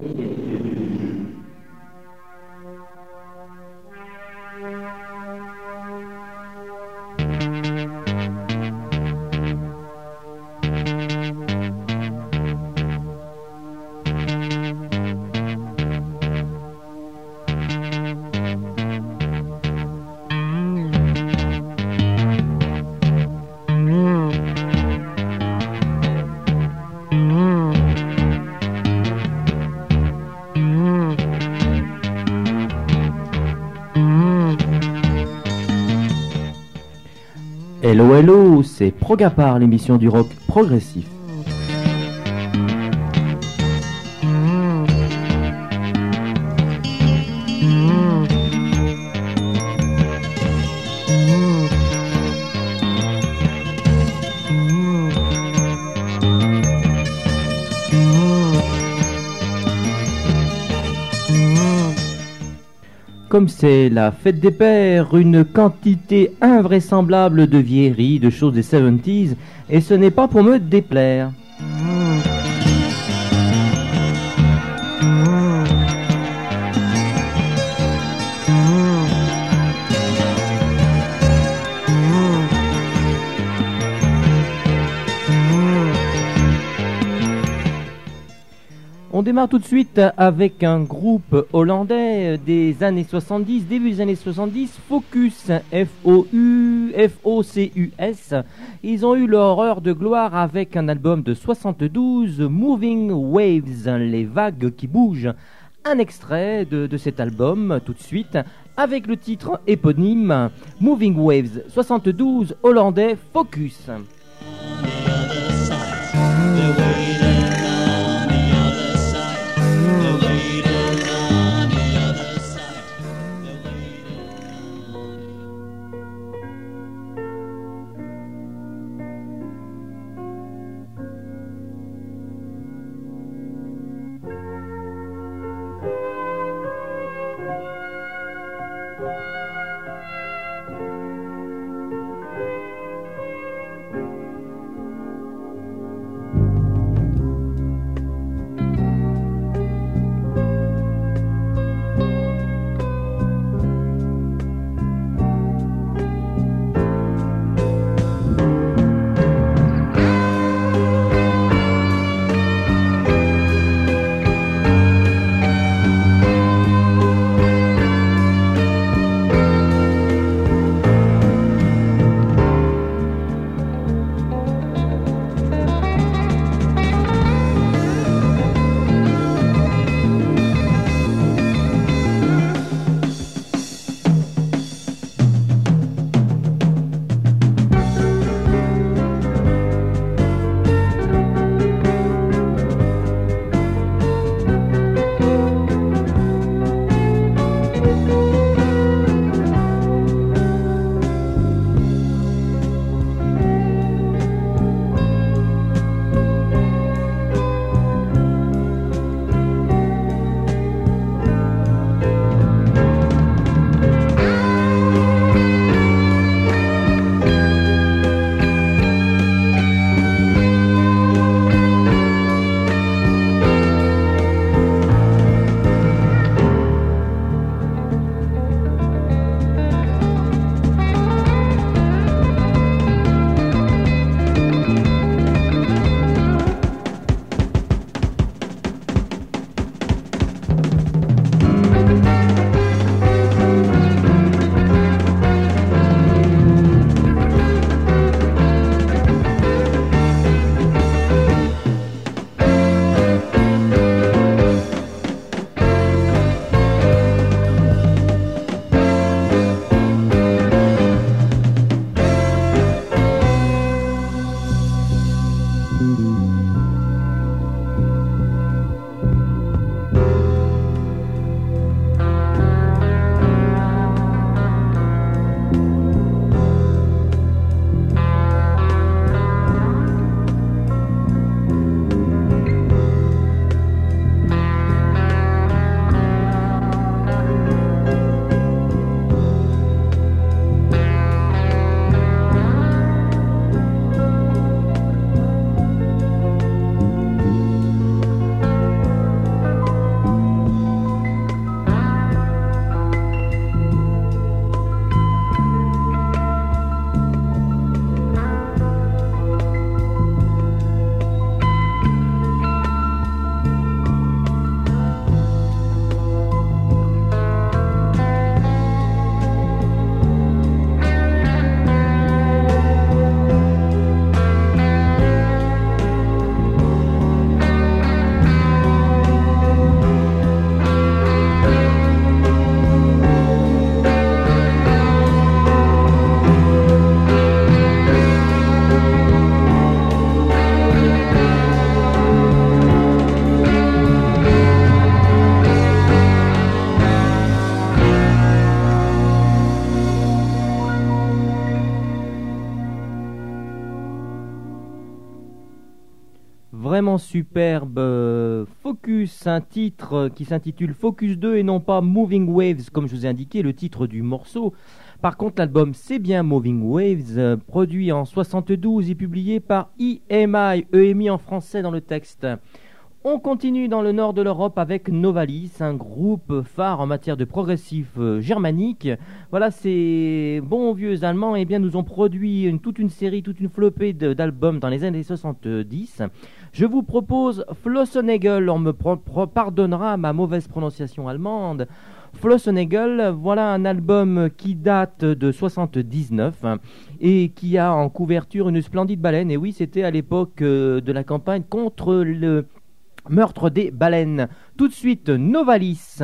いいですね。Hello Hello, c'est Progapar, l'émission du rock progressif. C'est la fête des pères, une quantité invraisemblable de vieilleries, de choses des 70s, et ce n'est pas pour me déplaire. On démarre tout de suite avec un groupe hollandais des années 70, début des années 70, Focus, F-O-U, F-O-C-U-S. Ils ont eu leur heure de gloire avec un album de 72, Moving Waves, les vagues qui bougent. Un extrait de, de cet album tout de suite avec le titre éponyme Moving Waves 72 hollandais Focus. Superbe. Euh, Focus, un titre qui s'intitule Focus 2 et non pas Moving Waves, comme je vous ai indiqué, le titre du morceau. Par contre, l'album c'est bien Moving Waves, euh, produit en 72 et publié par EMI, EMI en français dans le texte. On continue dans le nord de l'Europe avec Novalis, un groupe phare en matière de progressif euh, germanique. Voilà, ces bons vieux Allemands eh bien, nous ont produit toute une série, toute une flopée d'albums dans les années 70. Je vous propose Flossenegel, on me pardonnera ma mauvaise prononciation allemande. Flossenegel, voilà un album qui date de 79 et qui a en couverture une splendide baleine. Et oui, c'était à l'époque euh, de la campagne contre le meurtre des baleines. Tout de suite, Novalis.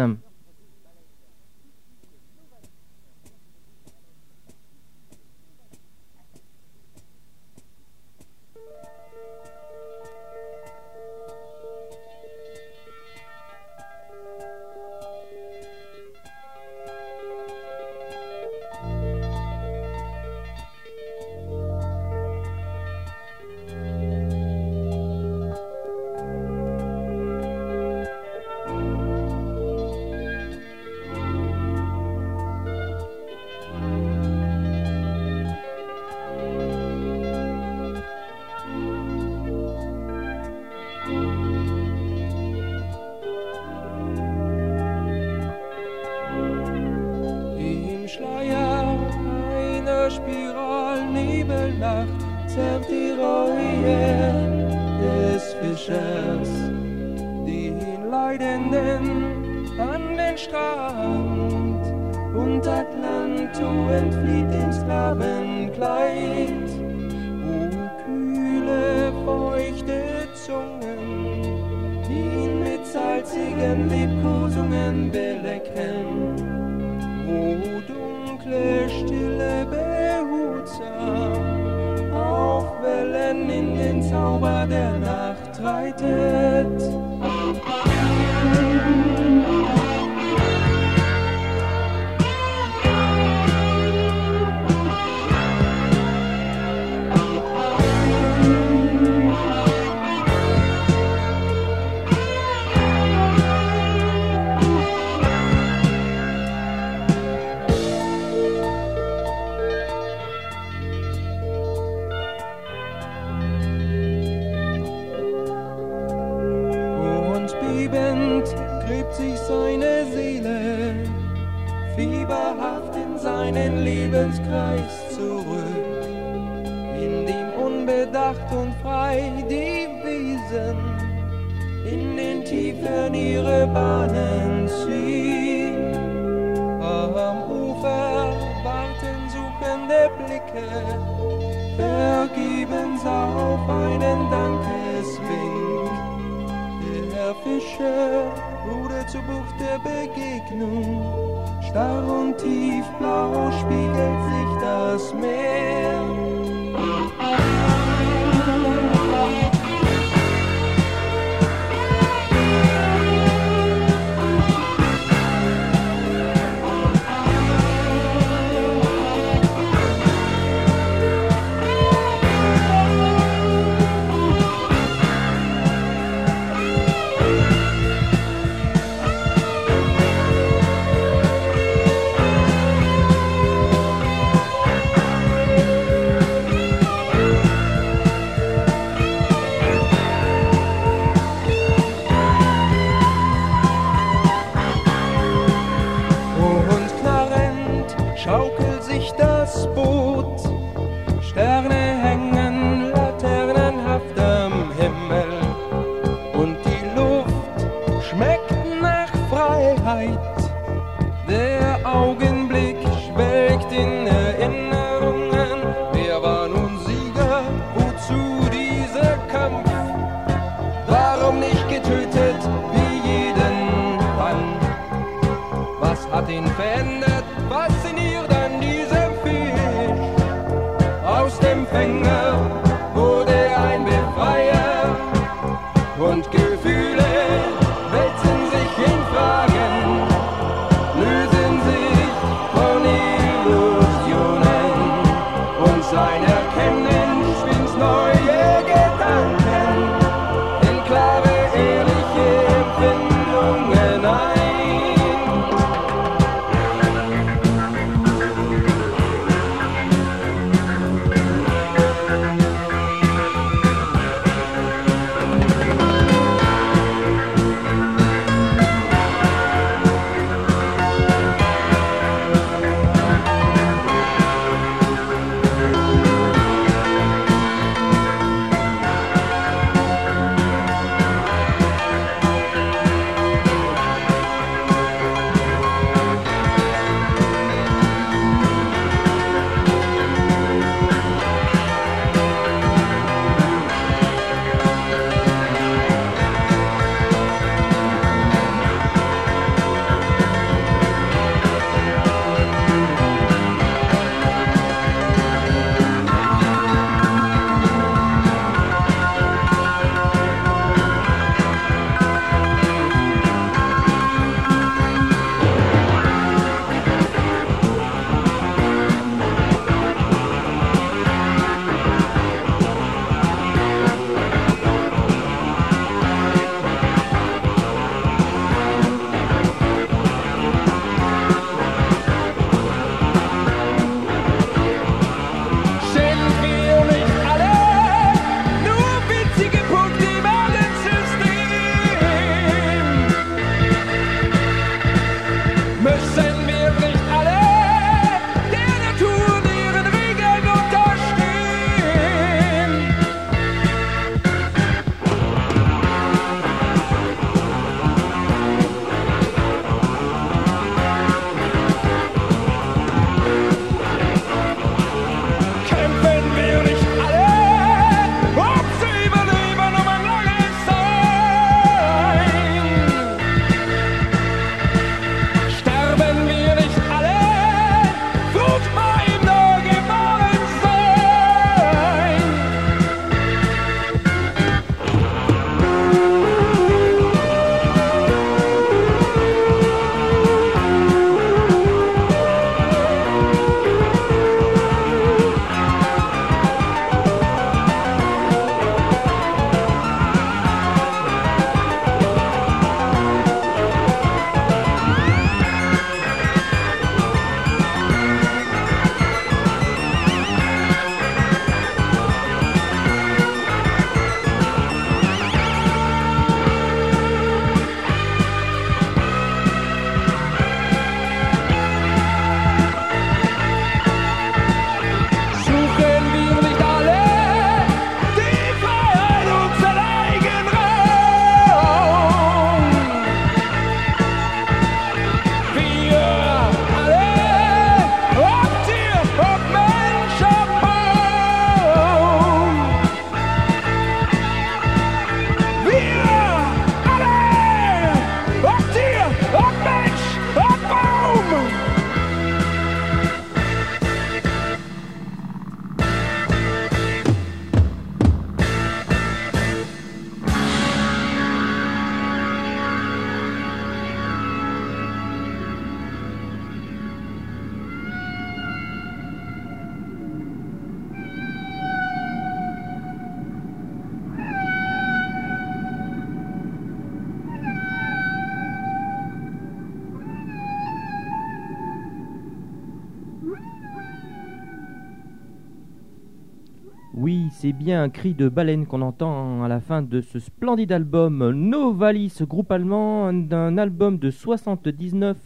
Un cri de baleine qu'on entend à la fin de ce splendide album Novalis, groupe allemand, d'un album de 79,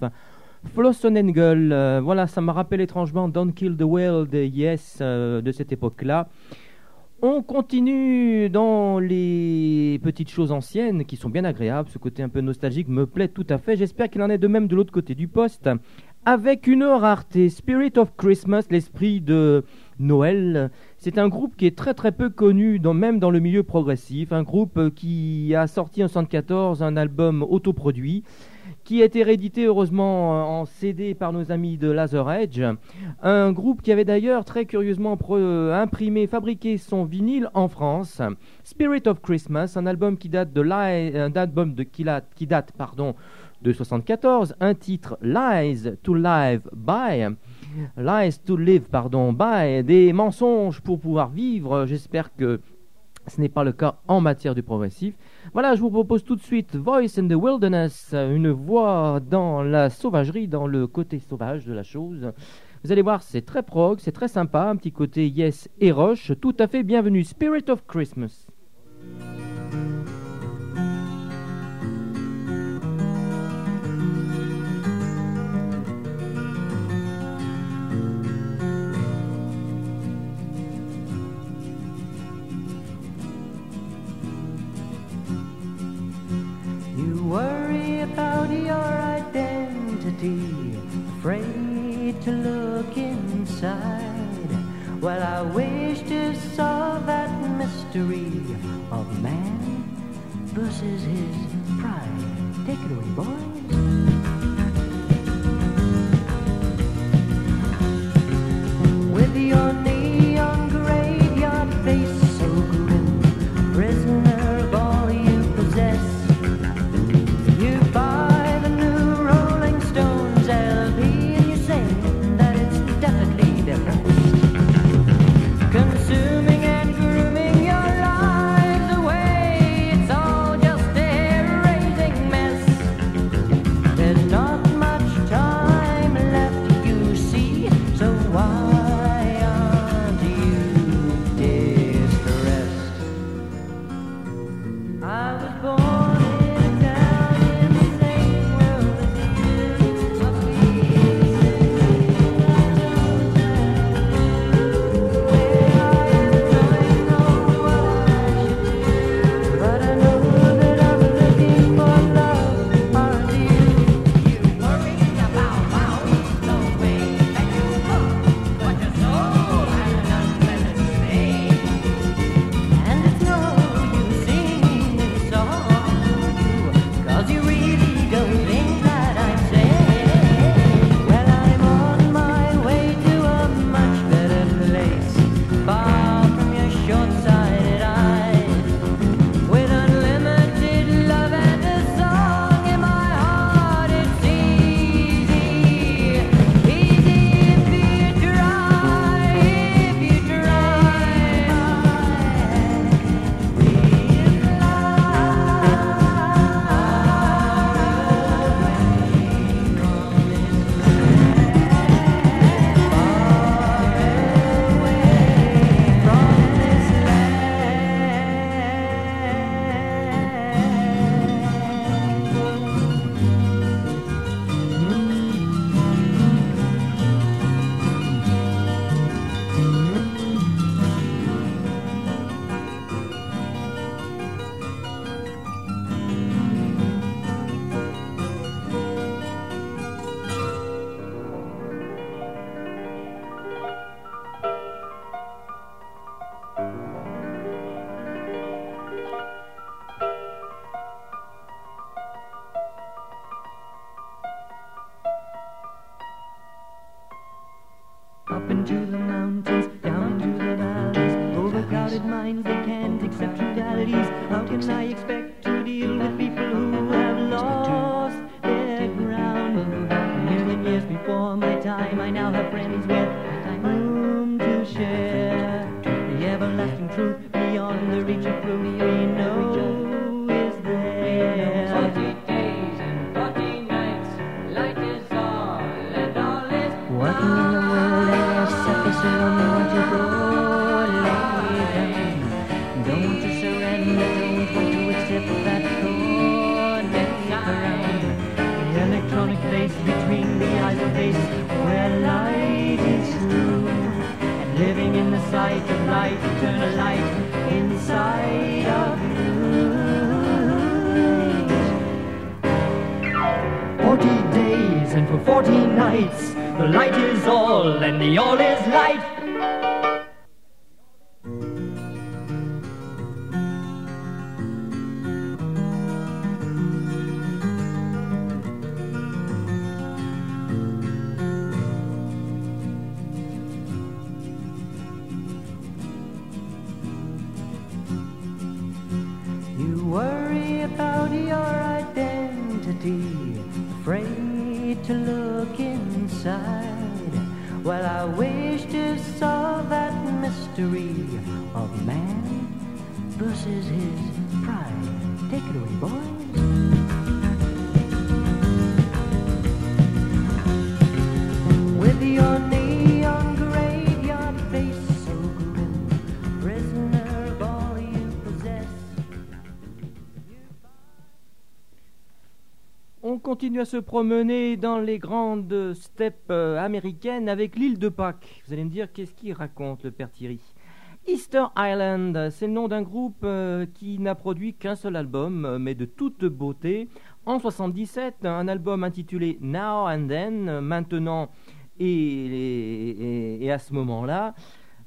Flossonengel. Euh, voilà, ça me rappelle étrangement Don't Kill the World, Yes, euh, de cette époque-là. On continue dans les petites choses anciennes qui sont bien agréables. Ce côté un peu nostalgique me plaît tout à fait. J'espère qu'il en est de même de l'autre côté du poste. Avec une rareté, Spirit of Christmas, l'esprit de Noël. C'est un groupe qui est très très peu connu, même dans le milieu progressif. Un groupe qui a sorti en 1974 un album autoproduit qui a été réédité heureusement en CD par nos amis de Laser Edge. Un groupe qui avait d'ailleurs très curieusement imprimé, fabriqué son vinyle en France. Spirit of Christmas, un album qui date de, un album de qui date pardon, de 74, un titre Lies to Live By. Lies to Live, pardon, by, des mensonges pour pouvoir vivre. J'espère que ce n'est pas le cas en matière du progressif. Voilà, je vous propose tout de suite Voice in the Wilderness, une voix dans la sauvagerie, dans le côté sauvage de la chose. Vous allez voir, c'est très prog, c'est très sympa, un petit côté yes et roche, tout à fait bienvenu. Spirit of Christmas. Worry about your identity, afraid to look inside. Well, I wish to solve that mystery of man versus his pride. Take it away, boys. and I expect. For forty nights, the light is all and the all is light. You worry about your identity, afraid to look inside. Well, I wish to solve that mystery of man versus his pride. Take it away, boys. Continue à se promener dans les grandes steppes euh, américaines avec l'île de Pâques. Vous allez me dire, qu'est-ce qu'il raconte le père Thierry? Easter Island, c'est le nom d'un groupe euh, qui n'a produit qu'un seul album, euh, mais de toute beauté. En 77, un album intitulé Now and Then, maintenant et, à ce moment-là.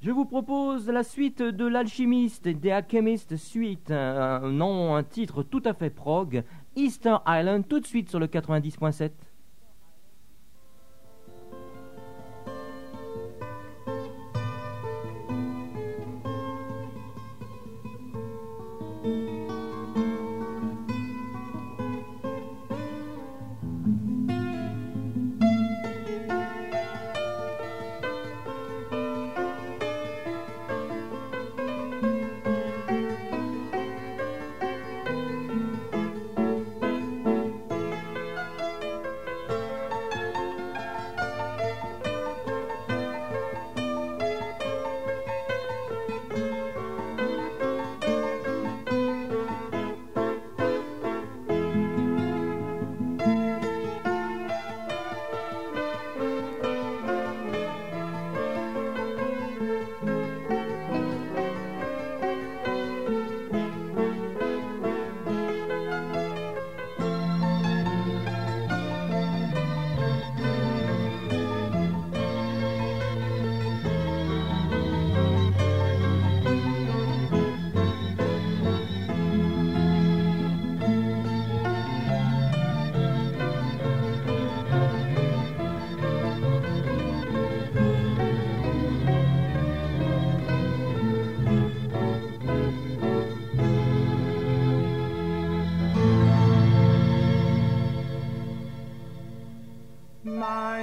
Je vous propose la suite de l'alchimiste, des Alchemist Suite, un, nom, un titre tout à fait prog, Easter Island, tout de suite sur le 90.7.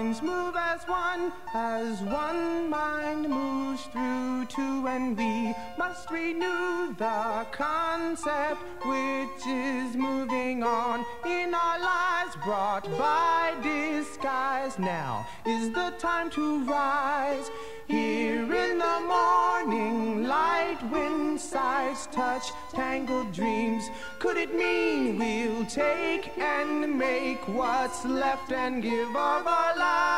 Move as one, as one mind moves through two, and we must renew the concept which is moving on in our lives, brought by disguise. Now is the time to rise. Here in the morning light, when sights touch tangled dreams, could it mean we'll take and make what's left and give of our lives?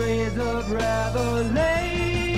ways of revelation.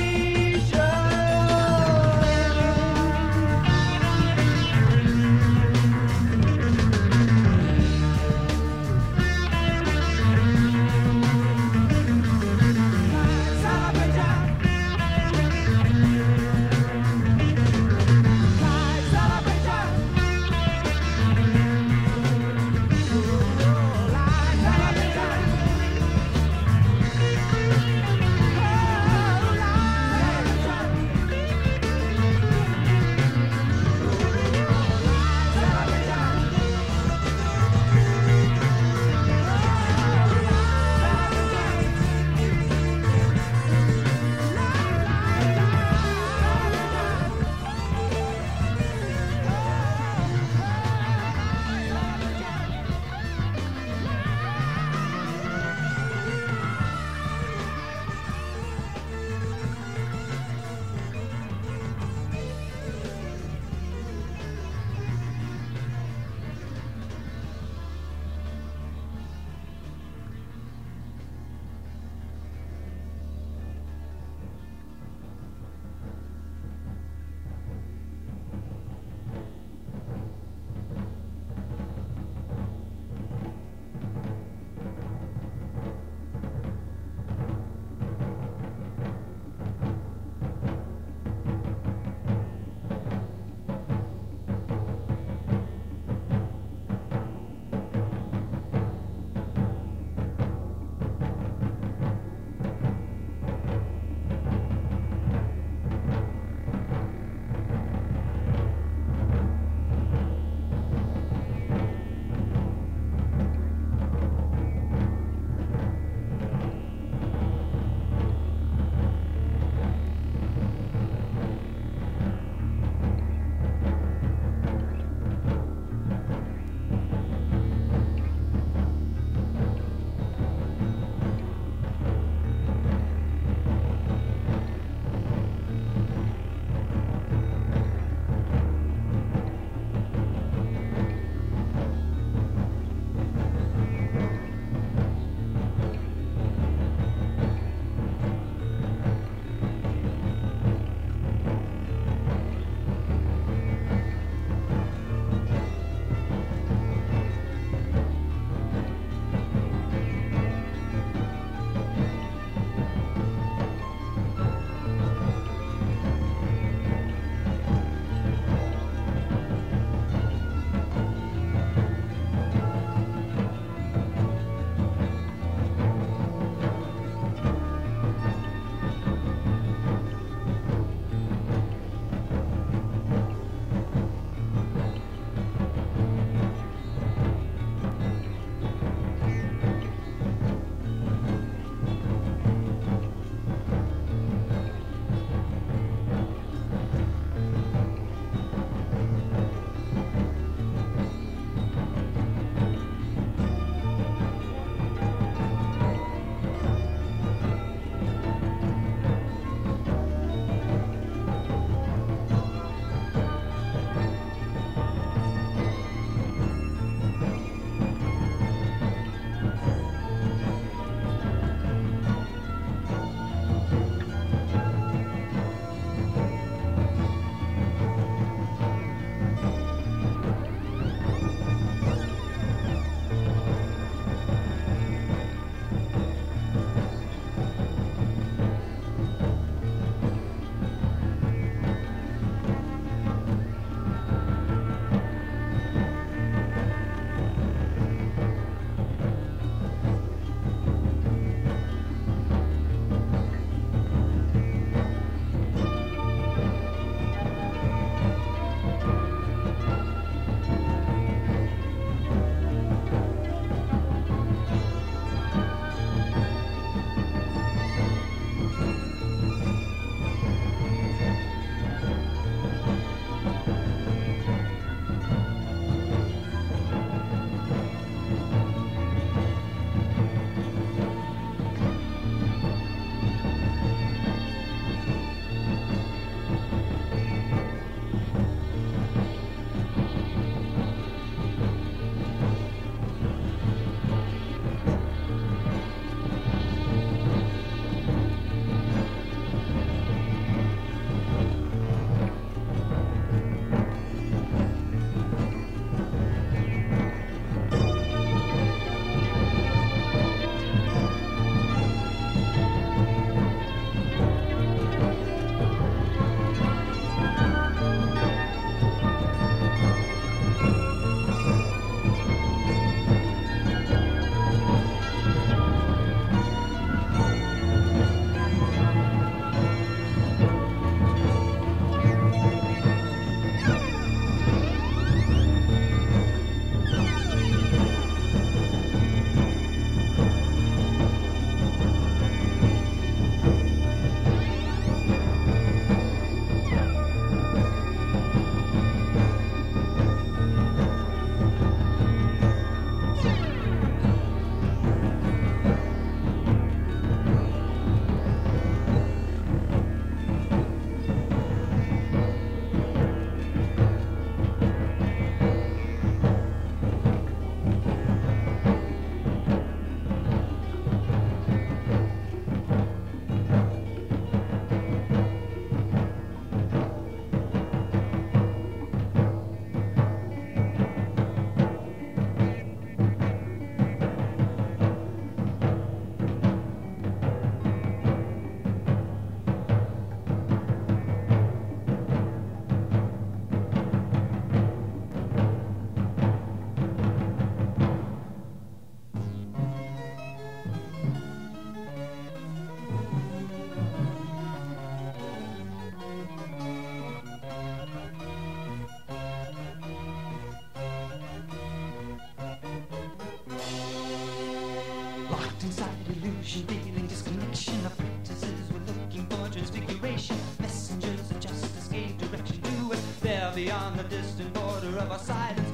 Locked inside illusion, feeling disconnection. Our apprentices were looking for transfiguration. Messengers of justice gave direction to us. There beyond the distant border of our silence.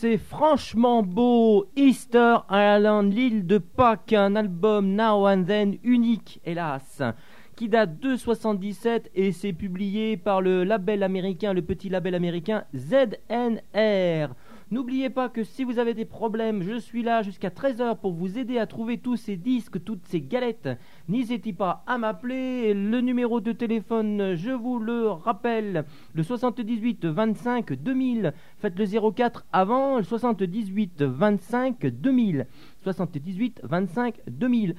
C'est franchement beau. Easter Island, l'île de Pâques, un album Now and Then unique, hélas, qui date de 77 et c'est publié par le label américain, le petit label américain ZNR. N'oubliez pas que si vous avez des problèmes, je suis là jusqu'à 13h pour vous aider à trouver tous ces disques, toutes ces galettes. N'hésitez pas à m'appeler. Le numéro de téléphone, je vous le rappelle, le 78 25 2000. Faites le 04 avant, le 78 25 2000. 78 25 2000.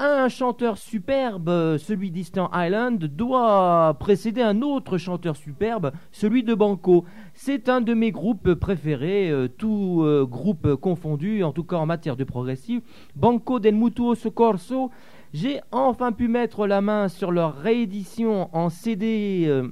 Un chanteur superbe, celui d'Eastern Island, doit précéder un autre chanteur superbe, celui de Banco. C'est un de mes groupes préférés, euh, tout euh, groupe confondu, en tout cas en matière de progressive. Banco del Mutuo Soccorso. J'ai enfin pu mettre la main sur leur réédition en CD. euh,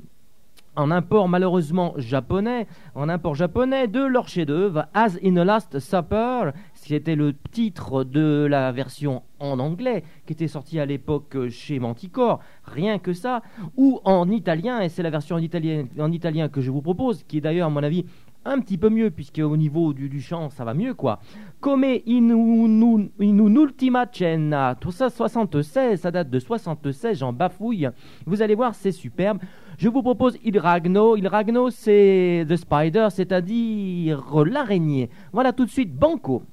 en import malheureusement japonais, en import japonais de leur chef-d'œuvre As in a Last Supper, c'était le titre de la version en anglais qui était sortie à l'époque chez Manticore, rien que ça, ou en italien, et c'est la version en italien, en italien que je vous propose, qui est d'ailleurs à mon avis un petit peu mieux, puisque au niveau du, du chant, ça va mieux, quoi. Come in, un- in un'ultima cena, tout ça 76, ça date de 76, j'en bafouille. Vous allez voir, c'est superbe. Je vous propose Il Ragno. Il Ragno, c'est The Spider, c'est-à-dire l'araignée. Voilà tout de suite, Banco.